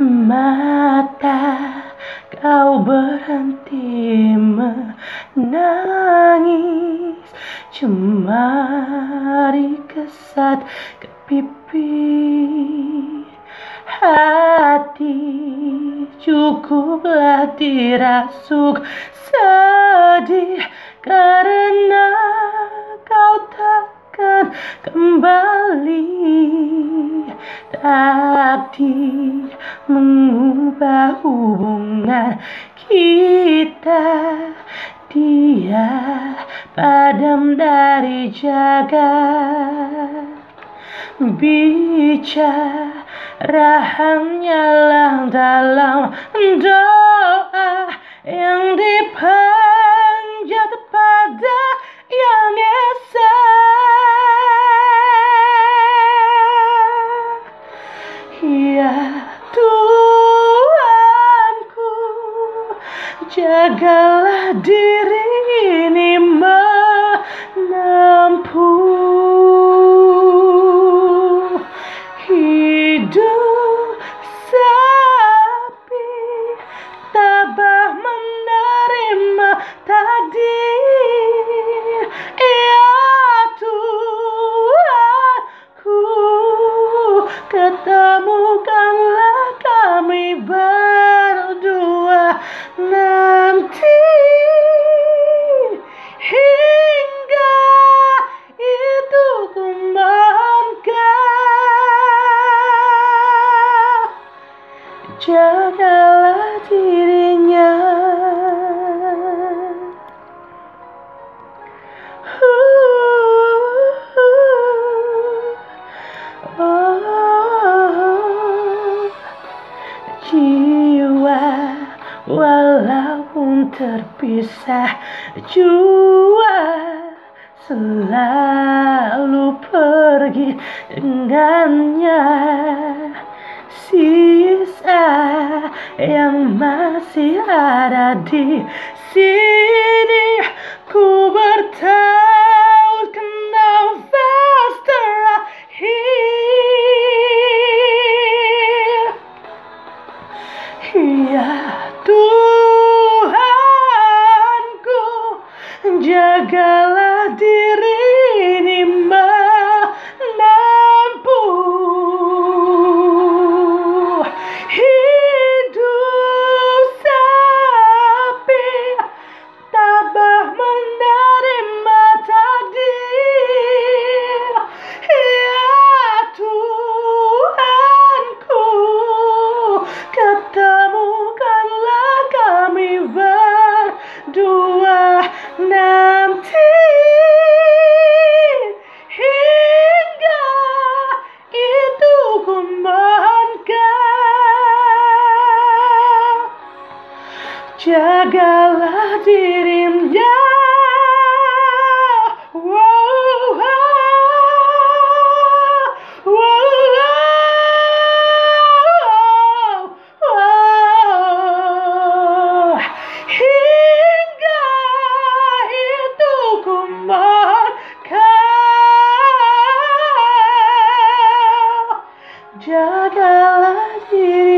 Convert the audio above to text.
mata kau berhenti menangis. Cemari kesat ke pipi Hati cukuplah dirasuk sedih Karena kau takkan kembali takdir mengubah hubungan kita. Dia padam dari jagat bicara hanyalah dalam doa yang dipanjat Tuhanku Jagalah diri ini làm thế terpisah jua selalu pergi dengannya. Sisa yang masih ada di sini Jagalah diri ini menempuh jagalah dirinya wow, wow, wow, wow. hingga itu ku kau. Jagalah diri.